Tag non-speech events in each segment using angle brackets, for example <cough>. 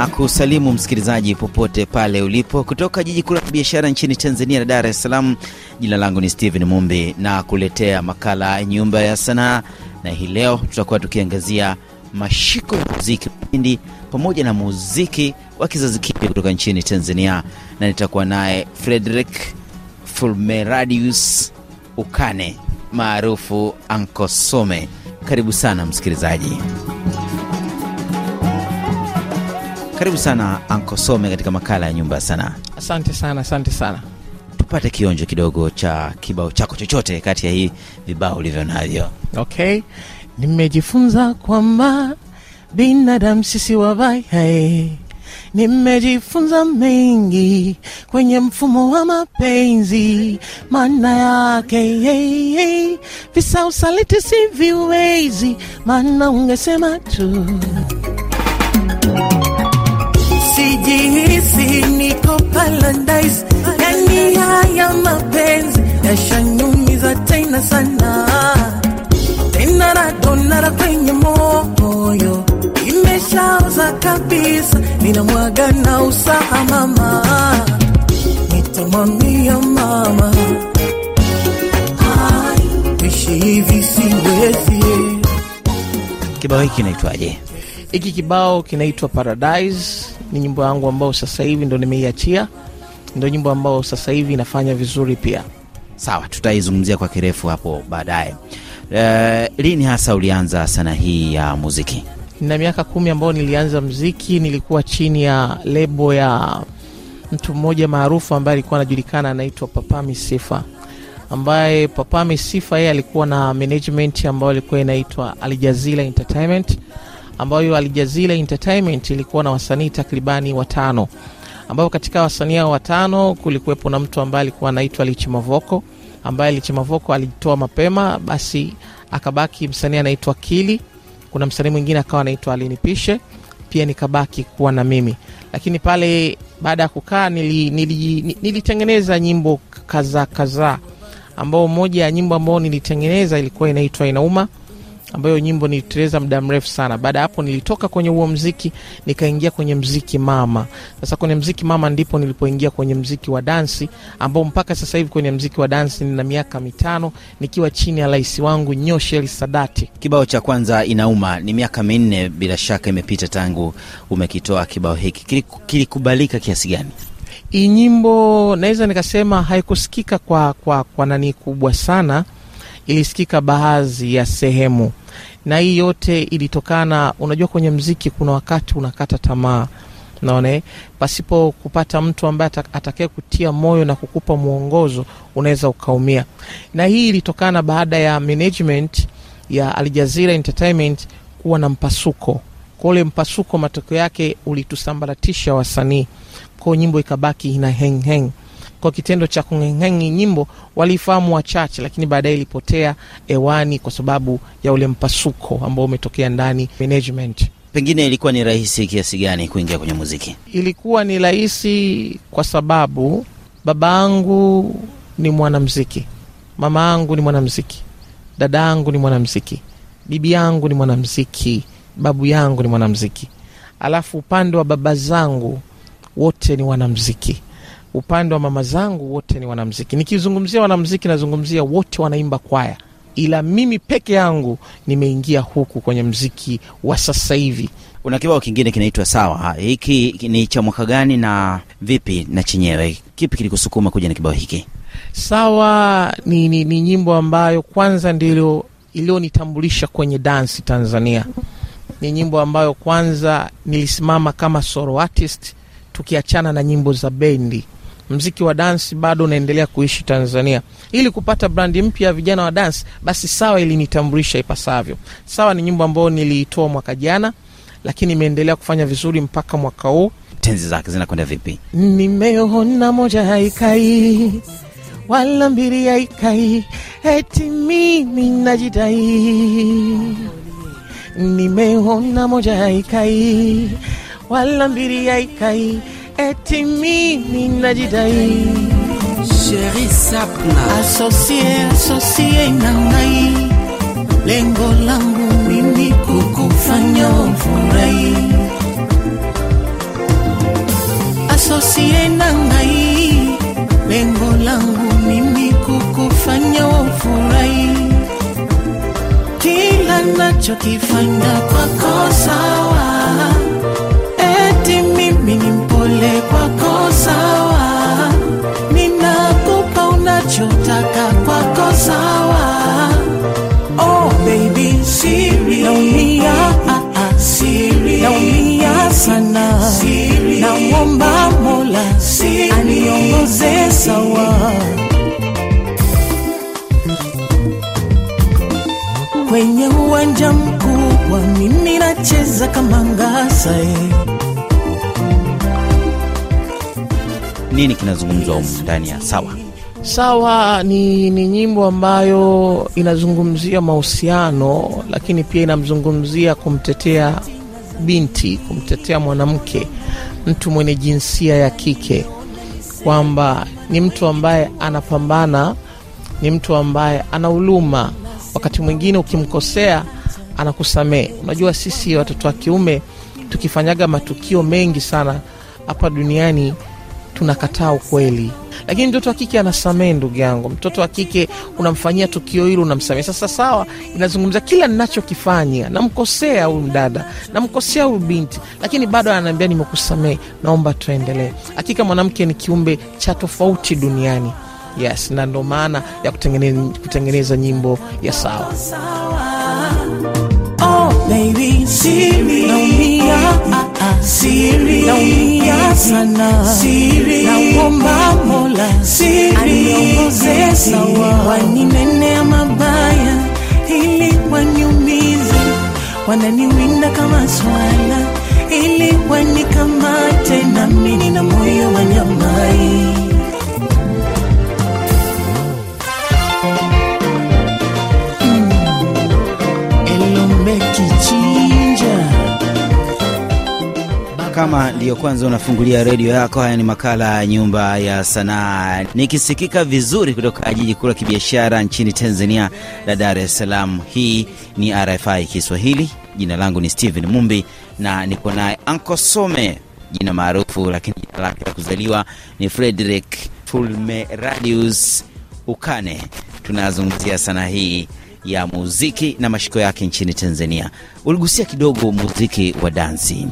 na kusalimu msikilizaji popote pale ulipo kutoka jiji kuu la biashara nchini Tanzania la Dar es Salaam. Jina langu ni Steven Mumbi na kuletea makala Nyumba ya Sanaa, na hii leo tutakuwa tukiangazia mashiko ya muziki pindi pamoja na muziki wa kizazi kipya kutoka nchini Tanzania, na nitakuwa naye Frederick Fulmeradius Ukane maarufu Ankosome. Karibu sana msikilizaji. Karibu sana Ankosome katika makala ya Nyumba ya Sanaa. Asante sana, asante sana. Tupate kionjo kidogo cha kibao chako chochote kati ya hii vibao ulivyo navyo. Okay, nimejifunza kwamba binadamu sisi wabaya. Nimejifunza mengi kwenye mfumo wa mapenzi, maana yake hey, visa usaliti si viwezi, maana ungesema tu sijihisi niko paradise, yani haya mapenzi yashanyumiza tena sana. Tena radonara kwenye moyo. Imeshaoza kabisa, ninamwaga na usaha mama, nitamwambia mama. Ishi hivi siwezi. Kibao hiki kinaitwaje? Hiki kibao kinaitwa Paradise, ni nyimbo yangu ambayo sasa hivi ndo nimeiachia, ndo nyimbo ambayo sasa hivi inafanya vizuri pia. Sawa, tutaizungumzia kwa kirefu hapo baadaye. E, lini hasa ulianza sanaa hii ya muziki? Na miaka kumi ambayo nilianza mziki, nilikuwa chini ya lebo ya mtu mmoja maarufu ambaye alikuwa anajulikana anaitwa Papa Misifa, ambaye Papa Misifa yeye alikuwa na management ambayo ilikuwa inaitwa Aljazila Entertainment, ambayo Alijazila Entertainment ilikuwa na wasanii takribani watano, ambayo katika wasanii hao watano kulikuwepo na mtu ambaye alikuwa anaitwa Lichi Mavoko, ambaye Lichi Mavoko alijitoa mapema, basi akabaki msanii anaitwa Kili kuna msanii mwingine akawa anaitwa Alinipishe, pia nikabaki kuwa na mimi. Lakini pale baada ya kukaa nili, nili, nilitengeneza nyimbo kadhaa kadhaa, ambao moja ya nyimbo ambao nilitengeneza ilikuwa inaitwa Inauma, ambayo nyimbo niliteleza muda mrefu sana. Baada ya hapo nilitoka kwenye huo mziki nikaingia kwenye mziki mama. Sasa kwenye mziki mama ndipo nilipoingia kwenye mziki wa dansi, ambao mpaka sasa hivi kwenye mziki wa dansi nina miaka mitano nikiwa chini ya rais wangu Nyosheli Sadati. Kibao cha kwanza Inauma, ni miaka minne bila shaka imepita tangu umekitoa kibao hiki, kilikubalika kiasi gani? Hii nyimbo naweza nikasema haikusikika kwa, kwa, kwa nani kubwa sana, ilisikika baadhi ya sehemu, na hii yote ilitokana, unajua kwenye mziki kuna wakati unakata tamaa naona eh, pasipo kupata mtu ambaye atakaye kutia moyo na kukupa mwongozo unaweza ukaumia, na hii ilitokana baada ya management ya Aljazira Entertainment kuwa na mpasuko. Kwa mpasuko, matokeo yake ulitusambaratisha wasanii, kwa nyimbo ikabaki ina heng heng. Kwa kitendo cha kung'eng'engi nyimbo walifahamu wachache, lakini baadaye ilipotea hewani kwa sababu ya ule mpasuko ambao umetokea ndani management. Pengine ilikuwa ni rahisi kiasi gani kuingia kwenye muziki? Ilikuwa ni rahisi kwa sababu baba angu ni mwanamziki, mama angu ni mwanamziki, dada yangu ni mwanamziki, bibi yangu ni mwanamziki, babu yangu ni mwanamziki, alafu upande wa baba zangu wote ni wanamziki, upande wa mama zangu wote ni wanamziki. Nikizungumzia wanamziki, nazungumzia wote wanaimba kwaya, ila mimi peke yangu nimeingia huku kwenye mziki wa sasa hivi. Una kibao kingine kinaitwa Sawa. Hiki ni cha mwaka gani na vipi na chenyewe, kipi kilikusukuma kuja na kibao hiki? Sawa ni, ni, ni nyimbo ambayo kwanza ndilo iliyonitambulisha kwenye dansi Tanzania. Ni nyimbo ambayo kwanza nilisimama kama solo artist, tukiachana na nyimbo za bendi. Mziki wa dansi bado unaendelea kuishi Tanzania. Ili kupata brandi mpya ya vijana wa dansi, basi Sawa ilinitambulisha ipasavyo. Sawa ni nyimbo ambayo niliitoa mwaka jana, lakini imeendelea kufanya vizuri mpaka mwaka huu. Tenzi zake zinakwenda vipi? Nimeona moja haikai wala mbili haikai, eti mimi najidai. Nimeona moja haikai wala mbili haikai, eti mimi najidai. Sheri Sapna, Asosie asosie nangai, lengo langu mimi kukufanya ufurahi. asosie na ngai lengo langu mimi kukufanya ufurahi. Kila nachokifanya kwako sawa ni mpole kwako sawa. Ninakupa unachotaka kwako sawa. Oh baby siri. Naumia. Ah, ah. siri. Naumia sana. Siri. Naomba mola siri. aniongoze sawa. Kwenye uwanja mkubwa mimi nacheza kama ngasa eh. Nini kinazungumzwa humu ndani ya sawa? Sawa ni, ni nyimbo ambayo inazungumzia mahusiano, lakini pia inamzungumzia kumtetea binti, kumtetea mwanamke, mtu mwenye jinsia ya kike, kwamba ni mtu ambaye anapambana, ni mtu ambaye ana huluma, Wakati mwingine ukimkosea anakusamehe. Unajua sisi watoto wa kiume tukifanyaga matukio mengi sana hapa duniani tunakataa ukweli, lakini mtoto wa kike anasamehe. Ndugu yangu, mtoto wa kike unamfanyia tukio hilo, unamsamehe. Sasa sawa, inazungumza kila ninachokifanya, namkosea huyu mdada, namkosea huyu binti, lakini bado ananiambia nimekusamehe, naomba tuendelee. Hakika mwanamke ni kiumbe cha tofauti duniani. Yes, na ndo maana ya kutengeneza, kutengeneza nyimbo ya sawa. Oh baby, sana, naomba Mola, aniongoze sawa, waninenea mabaya ili waniumize, wananiwinda kama swala ili wanikamate, nami nina moyo wa nyamai. Elombe kichinja Kama ndiyo kwanza unafungulia redio yako, haya ni makala ya Nyumba ya Sanaa, nikisikika vizuri kutoka jiji kuu la kibiashara nchini Tanzania la Dar es Salaam. Hii ni RFI Kiswahili. Jina langu ni Steven Mumbi na niko naye Anko Some, jina maarufu, lakini jina lake la kuzaliwa ni Frederick Fulmeradius Ukane. Tunazungumzia sanaa hii ya muziki na mashiko yake nchini Tanzania. Uligusia kidogo muziki wa dansi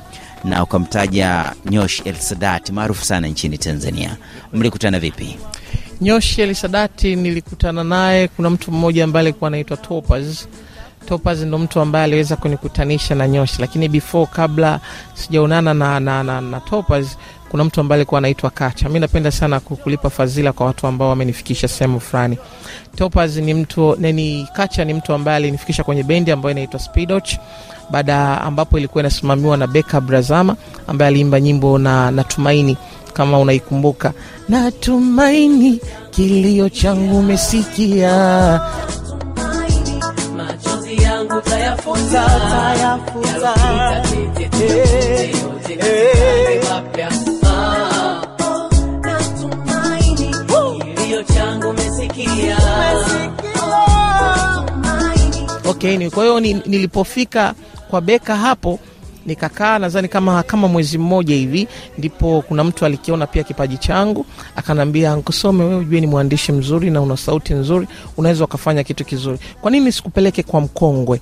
na ukamtaja Nyosh El Sadat maarufu sana nchini Tanzania. Mlikutana vipi? Nyosh El Sadati nilikutana naye, kuna mtu mmoja ambaye alikuwa anaitwa Topaz. Topaz ndo mtu ambaye aliweza kunikutanisha na Nyosh, lakini before, kabla sijaonana na, na, na, na Topaz, kuna mtu ambaye alikuwa anaitwa Kacha. Mi napenda sana kulipa fadhila kwa watu ambao wamenifikisha sehemu fulani. Topaz ni mtu nani, Kacha ni mtu ambaye alinifikisha kwenye bendi ambayo inaitwa Speedoch baada ambapo ilikuwa inasimamiwa na Beka Brazama ambaye aliimba nyimbo na Natumaini kama unaikumbuka, Natumaini kilio changu umesikia, machozi yangu tayafuta tayafuta. Eh, eh. Ah, natumaini kilio changu umesikia okay. Ni kwa hiyo ni, nilipofika kwa Beka hapo nikakaa nadhani kama, kama mwezi mmoja hivi, ndipo kuna mtu alikiona pia kipaji changu akanambia, Nkusome, wewe ujue ni mwandishi mzuri na una sauti nzuri, unaweza ukafanya kitu kizuri, kwa nini sikupeleke kwa mkongwe?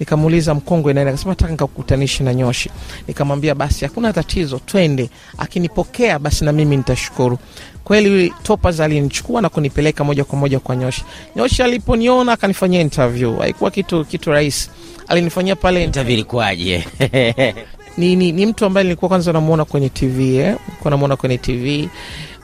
Nikamuuliza mkongwe nani, akasema nataka nikakutanishe na Nyoshi. Nikamwambia basi hakuna tatizo, twende. Akinipokea basi na mimi nitashukuru. Kweli Topaz alinichukua na kunipeleka moja kwa moja kwa Nyoshi. Nyoshi aliponiona akanifanyia interview, haikuwa kitu kitu rahisi. Alinifanyia pale Interview ilikuwaje? <laughs> ni, ni, ni mtu ambaye nilikuwa kwanza namuona kwenye TV eh? namuona kwenye TV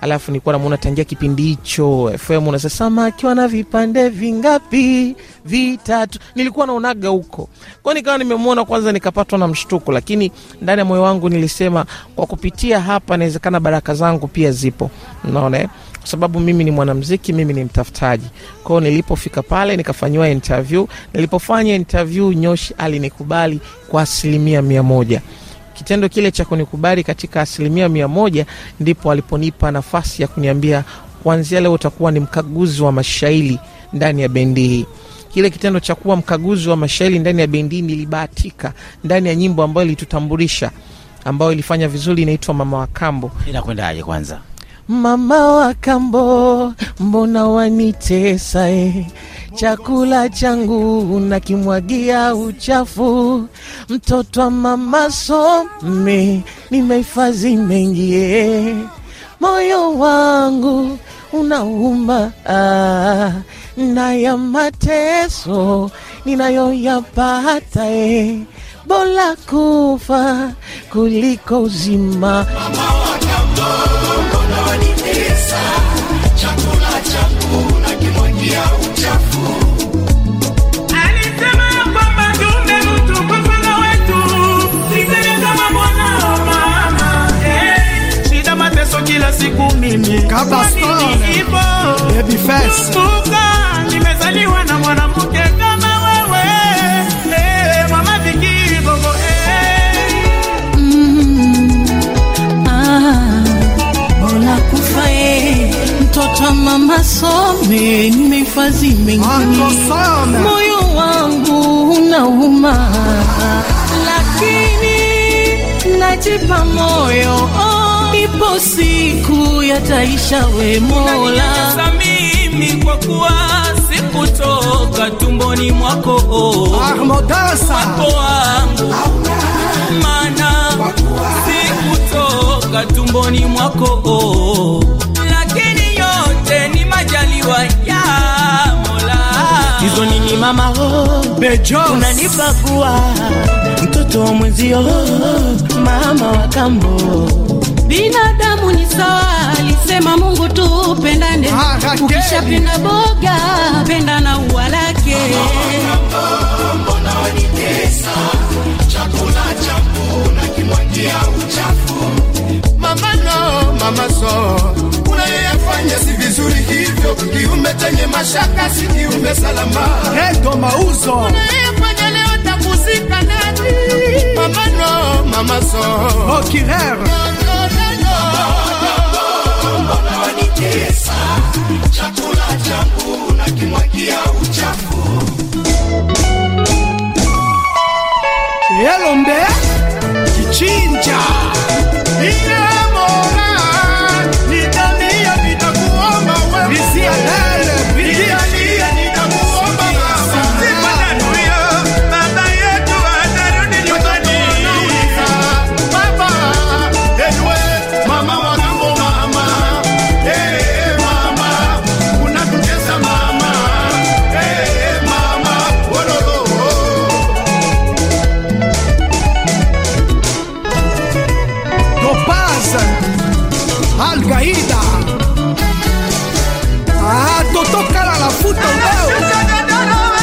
alafu nilikuwa namuona tangia kipindi hicho FM unasema samaki wana vipande vingapi? Vitatu. Nilikuwa naonaga huko kwao, nikawa nimemwona kwanza, nikapatwa na mshtuko, lakini ndani ya moyo wangu nilisema kwa kupitia hapa inawezekana baraka zangu pia zipo, unaona eh? kwa sababu mimi ni mwanamziki, mimi ni mtafutaji. Kwao nilipofika pale nikafanyiwa interview. Nilipofanya interview, Nyoshi alinikubali kwa asilimia mia moja. Kitendo kile cha kunikubali katika asilimia mia moja ndipo aliponipa nafasi ya kuniambia kuanzia leo utakuwa ni mkaguzi wa mashairi ndani ya bendi hii. Kile kitendo cha kuwa mkaguzi wa mashairi ndani ya bendi nilibahatika ndani ya nyimbo ambayo ilitutambulisha ambayo ilifanya vizuri inaitwa mama wa kambo Inakwendaje kwanza? Mama wa kambo, mbona wanitesa eh? Chakula changu nakimwagia uchafu, mtoto wa mama some, nimehifadhi mengi eh. Moyo wangu unauma ah, na ya mateso ninayoyapata eh. Bora kufa kuliko uzima. Mama tume mtu kila siku mimi Kabastone. Kwa nini hivyo? Nimezaliwa na mwanamke mama some, nimehifadhi mengi, moyo wangu unauma, lakini najipa moyo oh, ipo siku yataisha, we Mola. Mimi kwa kuwa sikutoka tumboni mwako oh, wako wangu. Mana sikutoka tumboni mwako oh, majaliwa ya Mola. hizo nini mama ho Bejo. Unanipakua mtoto wa mwenzio mama wa kambo. Binadamu ni sawa alisema mungu tu pendane Ah, ukishapenda boga penda na ua lake. Mama mama unayoyafanya si vizuri hivyo. Kiumbe chenye mashaka si kiumbe salama. Neto Mauzo. Unayoyafanya leo takuzika nani? Mama no, mama so, Okirer. no, no, no, no. Mbona wanitesa? Chakula changu nakimwagia uchafu. Algaida. Ah, Toto Kala la futa leo.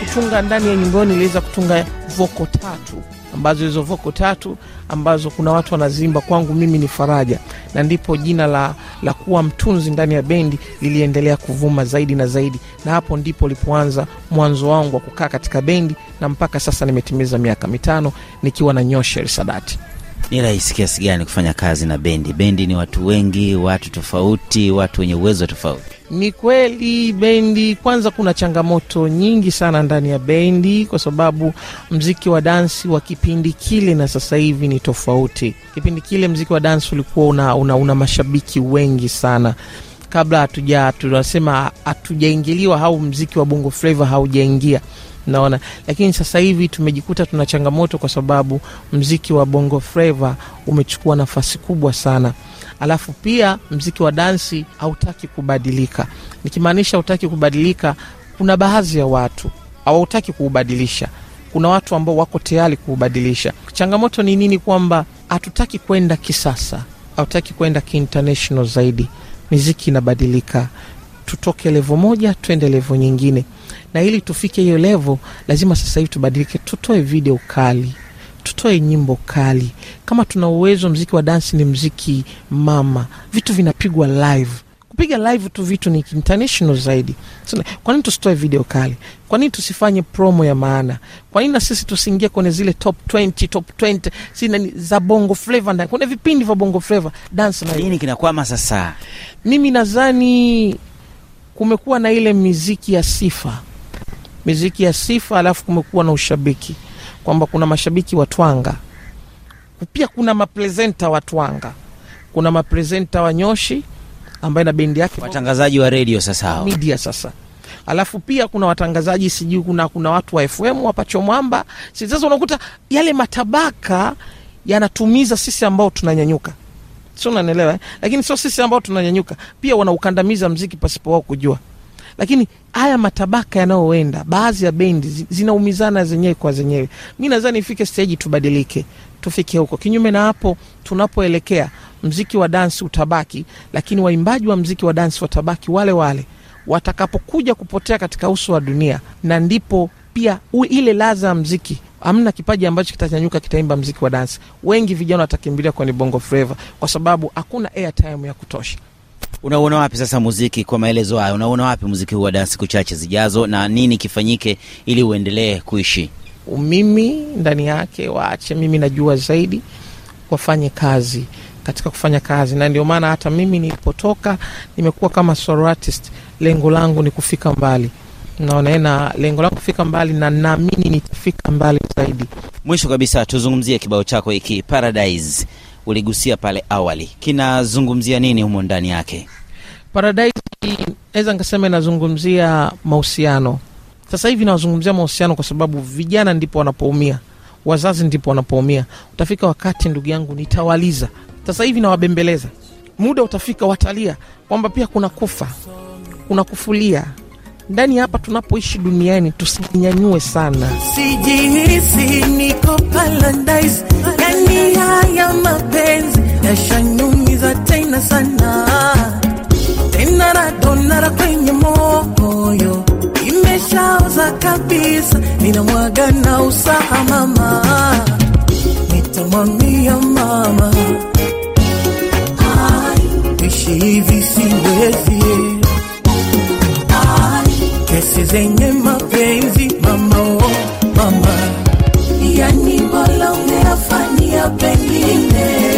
Kutunga ndani ya nyumbani, niliweza kutunga voko tatu. Ambazo hizo voko tatu ambazo kuna watu wanazimba kwangu mimi ni faraja, na ndipo jina la, la kuwa mtunzi ndani ya bendi liliendelea kuvuma zaidi na zaidi, na hapo ndipo lipoanza mwanzo wangu wa kukaa katika bendi, na mpaka sasa nimetimiza miaka mitano nikiwa na Nyosher Sadati. Ni rahisi kiasi gani kufanya kazi na bendi? Bendi ni watu wengi, watu tofauti, watu wenye uwezo tofauti. Ni kweli bendi, kwanza kuna changamoto nyingi sana ndani ya bendi, kwa sababu mziki wa dansi wa kipindi kile na sasa hivi ni tofauti. Kipindi kile mziki wa dansi ulikuwa una, una, una mashabiki wengi sana kabla hatuja tunasema hatujaingiliwa au mziki wa bongo flava haujaingia naona. Lakini sasa hivi tumejikuta tuna changamoto kwa sababu mziki wa bongo freva umechukua nafasi kubwa sana. Alafu pia mziki wa dansi hautaki kubadilika. Nikimaanisha hautaki kubadilika kuna baadhi ya watu hawautaki kuubadilisha. Kuna watu ambao wako tayari kuubadilisha. Changamoto ni nini kwamba hatutaki kwenda kisasa hatutaki kwenda kiinternational zaidi. Miziki inabadilika tutoke levo moja twende levo nyingine. Na ili tufike hiyo levo lazima sasa hivi tubadilike tutoe video kali tutoe nyimbo kali. Kama tuna uwezo mziki wa dansi ni mziki mama vitu vinapigwa live. Kupiga live tu vitu ni international zaidi. Sina- kwa nini tusitoe video kali? Kwa nini tusifanye promo ya maana? Kwa nini na sisi tusiingie kwenye zile top 20 top 20 si za bongo flava ndani? Kuna vipindi vya bongo flava dance na nini kinakwama sasa? Mimi nadhani kumekuwa na ile miziki ya sifa. Miziki ya sifa alafu kumekuwa na ushabiki. Kwamba kuna mashabiki wa twanga. Pia kuna maprezenta wa twanga. Kuna maprezenta wa nyoshi ambaye na bendi yake watangazaji wa redio sasa hao. Media sasa. Alafu pia kuna watangazaji sijui kuna, kuna watu wa fm wapachomwamba Si- sasa unakuta yale matabaka yanatumiza sisi ambao tunanyanyuka sio unanielewa eh? lakini sio sisi ambao tunanyanyuka. Pia wanaukandamiza mziki pasipo wao kujua. Lakini haya matabaka yanayoenda baadhi ya bendi zinaumizana zenyewe kwa zenyewe. Mi nadhani ifike steji tubadilike tufike huko. Kinyume na hapo tunapoelekea mziki wa dansi utabaki lakini waimbaji wa mziki wa dansi watabaki wale wale. Watakapokuja kupotea katika uso wa dunia na ndipo pia u, ile ladha ya mziki hamna kipaji ambacho kitanyanyuka kitaimba mziki wa dansi wengi vijana watakimbilia kwenye bongo flava kwa sababu hakuna airtime ya kutosha. Unauona wapi sasa muziki kwa maelezo hayo? Unauona wapi muziki huu wa dansi siku chache zijazo na nini kifanyike ili uendelee kuishi? Mimi ndani yake waache mimi najua zaidi wafanye kazi katika kufanya kazi. Na ndio maana hata mimi nilipotoka nimekuwa kama solo artist lengo langu ni kufika mbali naona na lengo la kufika mbali na naamini nitafika mbali zaidi. Mwisho kabisa tuzungumzie kibao chako hiki paradise. Uligusia pale awali. Kinazungumzia nini humo ndani yake? Paradise naweza nikasema inazungumzia mahusiano. Sasa hivi nawazungumzia mahusiano kwa sababu vijana ndipo wanapoumia wazazi ndipo wanapoumia. Utafika wakati ndugu yangu nitawaliza. Sasa hivi nawabembeleza. Muda utafika watalia. Kwamba pia kuna kufa kuna kufulia ndani hapa tunapoishi duniani tusijinyanyue sana. Sijihisi niko paradise yani haya mapenzi yashanyumiza tena sana. Tena radonara kwenye moyo imeshaoza kabisa ninamwaga na usaha mama. Nitamwambia mama ishi hivi siwezi Ai, kesi zenye mapenzi mama oh, mama. Yani bora ungeyafanyia pengine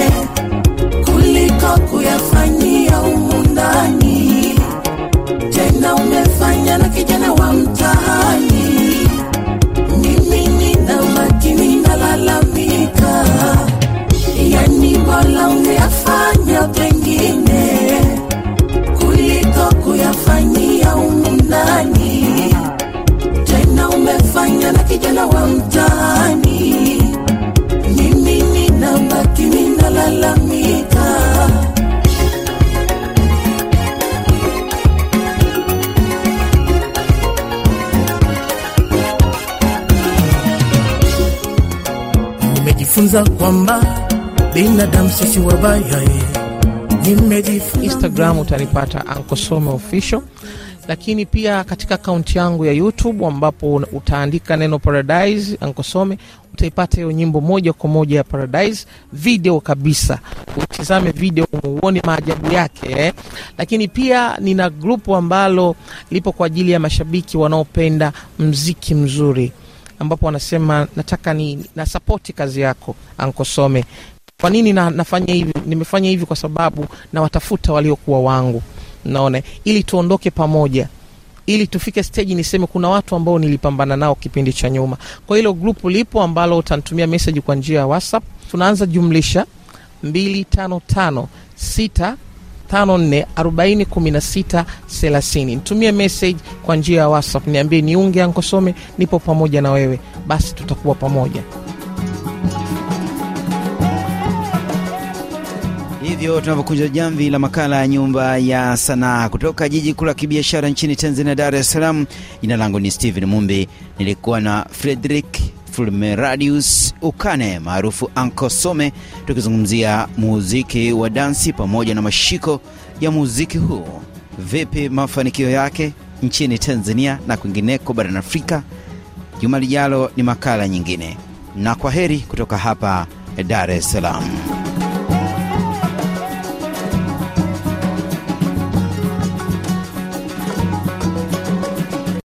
kijana wa mtaani mimi nina makini nalalamika nimejifunza kwamba binadamu sisi wabaya nimejifunza instagram utanipata ankosome official lakini pia katika akaunti yangu ya youtube ambapo utaandika neno paradise ankosome utaipata hiyo nyimbo moja kwa moja ya paradise. Video kabisa. Utizame video uone maajabu yake eh. lakini pia nina grupu ambalo lipo kwa ajili ya mashabiki wanaopenda mziki mzuri ambapo wanasema nataka ni na sapoti kazi yako ankosome. Kwa nini na, nafanya hivi? Nimefanya hivi kwa sababu nawatafuta waliokuwa wangu naona. Ili tuondoke pamoja. Ili tufike stage niseme kuna watu ambao nilipambana nao kipindi cha nyuma. Kwa hilo grupu lipo ambalo utanitumia message kwa njia ya whatsapp. Tunaanza jumlisha. 255 6 54 40 16 30 nitumie message kwa njia ya whatsapp. Niambie niunge ankosome nipo pamoja na wewe. Basi tutakuwa pamoja hivyo tunavyokunja jamvi la makala ya nyumba ya sanaa kutoka jiji kuu la kibiashara nchini tanzania dar es salaam. Jina langu ni stephen mumbi. Nilikuwa na frederick fulmeradius ukane maarufu anko some tukizungumzia muziki wa dansi pamoja na mashiko ya muziki huu vipi mafanikio yake nchini tanzania na kwingineko barani afrika? Juma lijalo ni makala nyingine. Na kwa heri kutoka hapa dar es salaam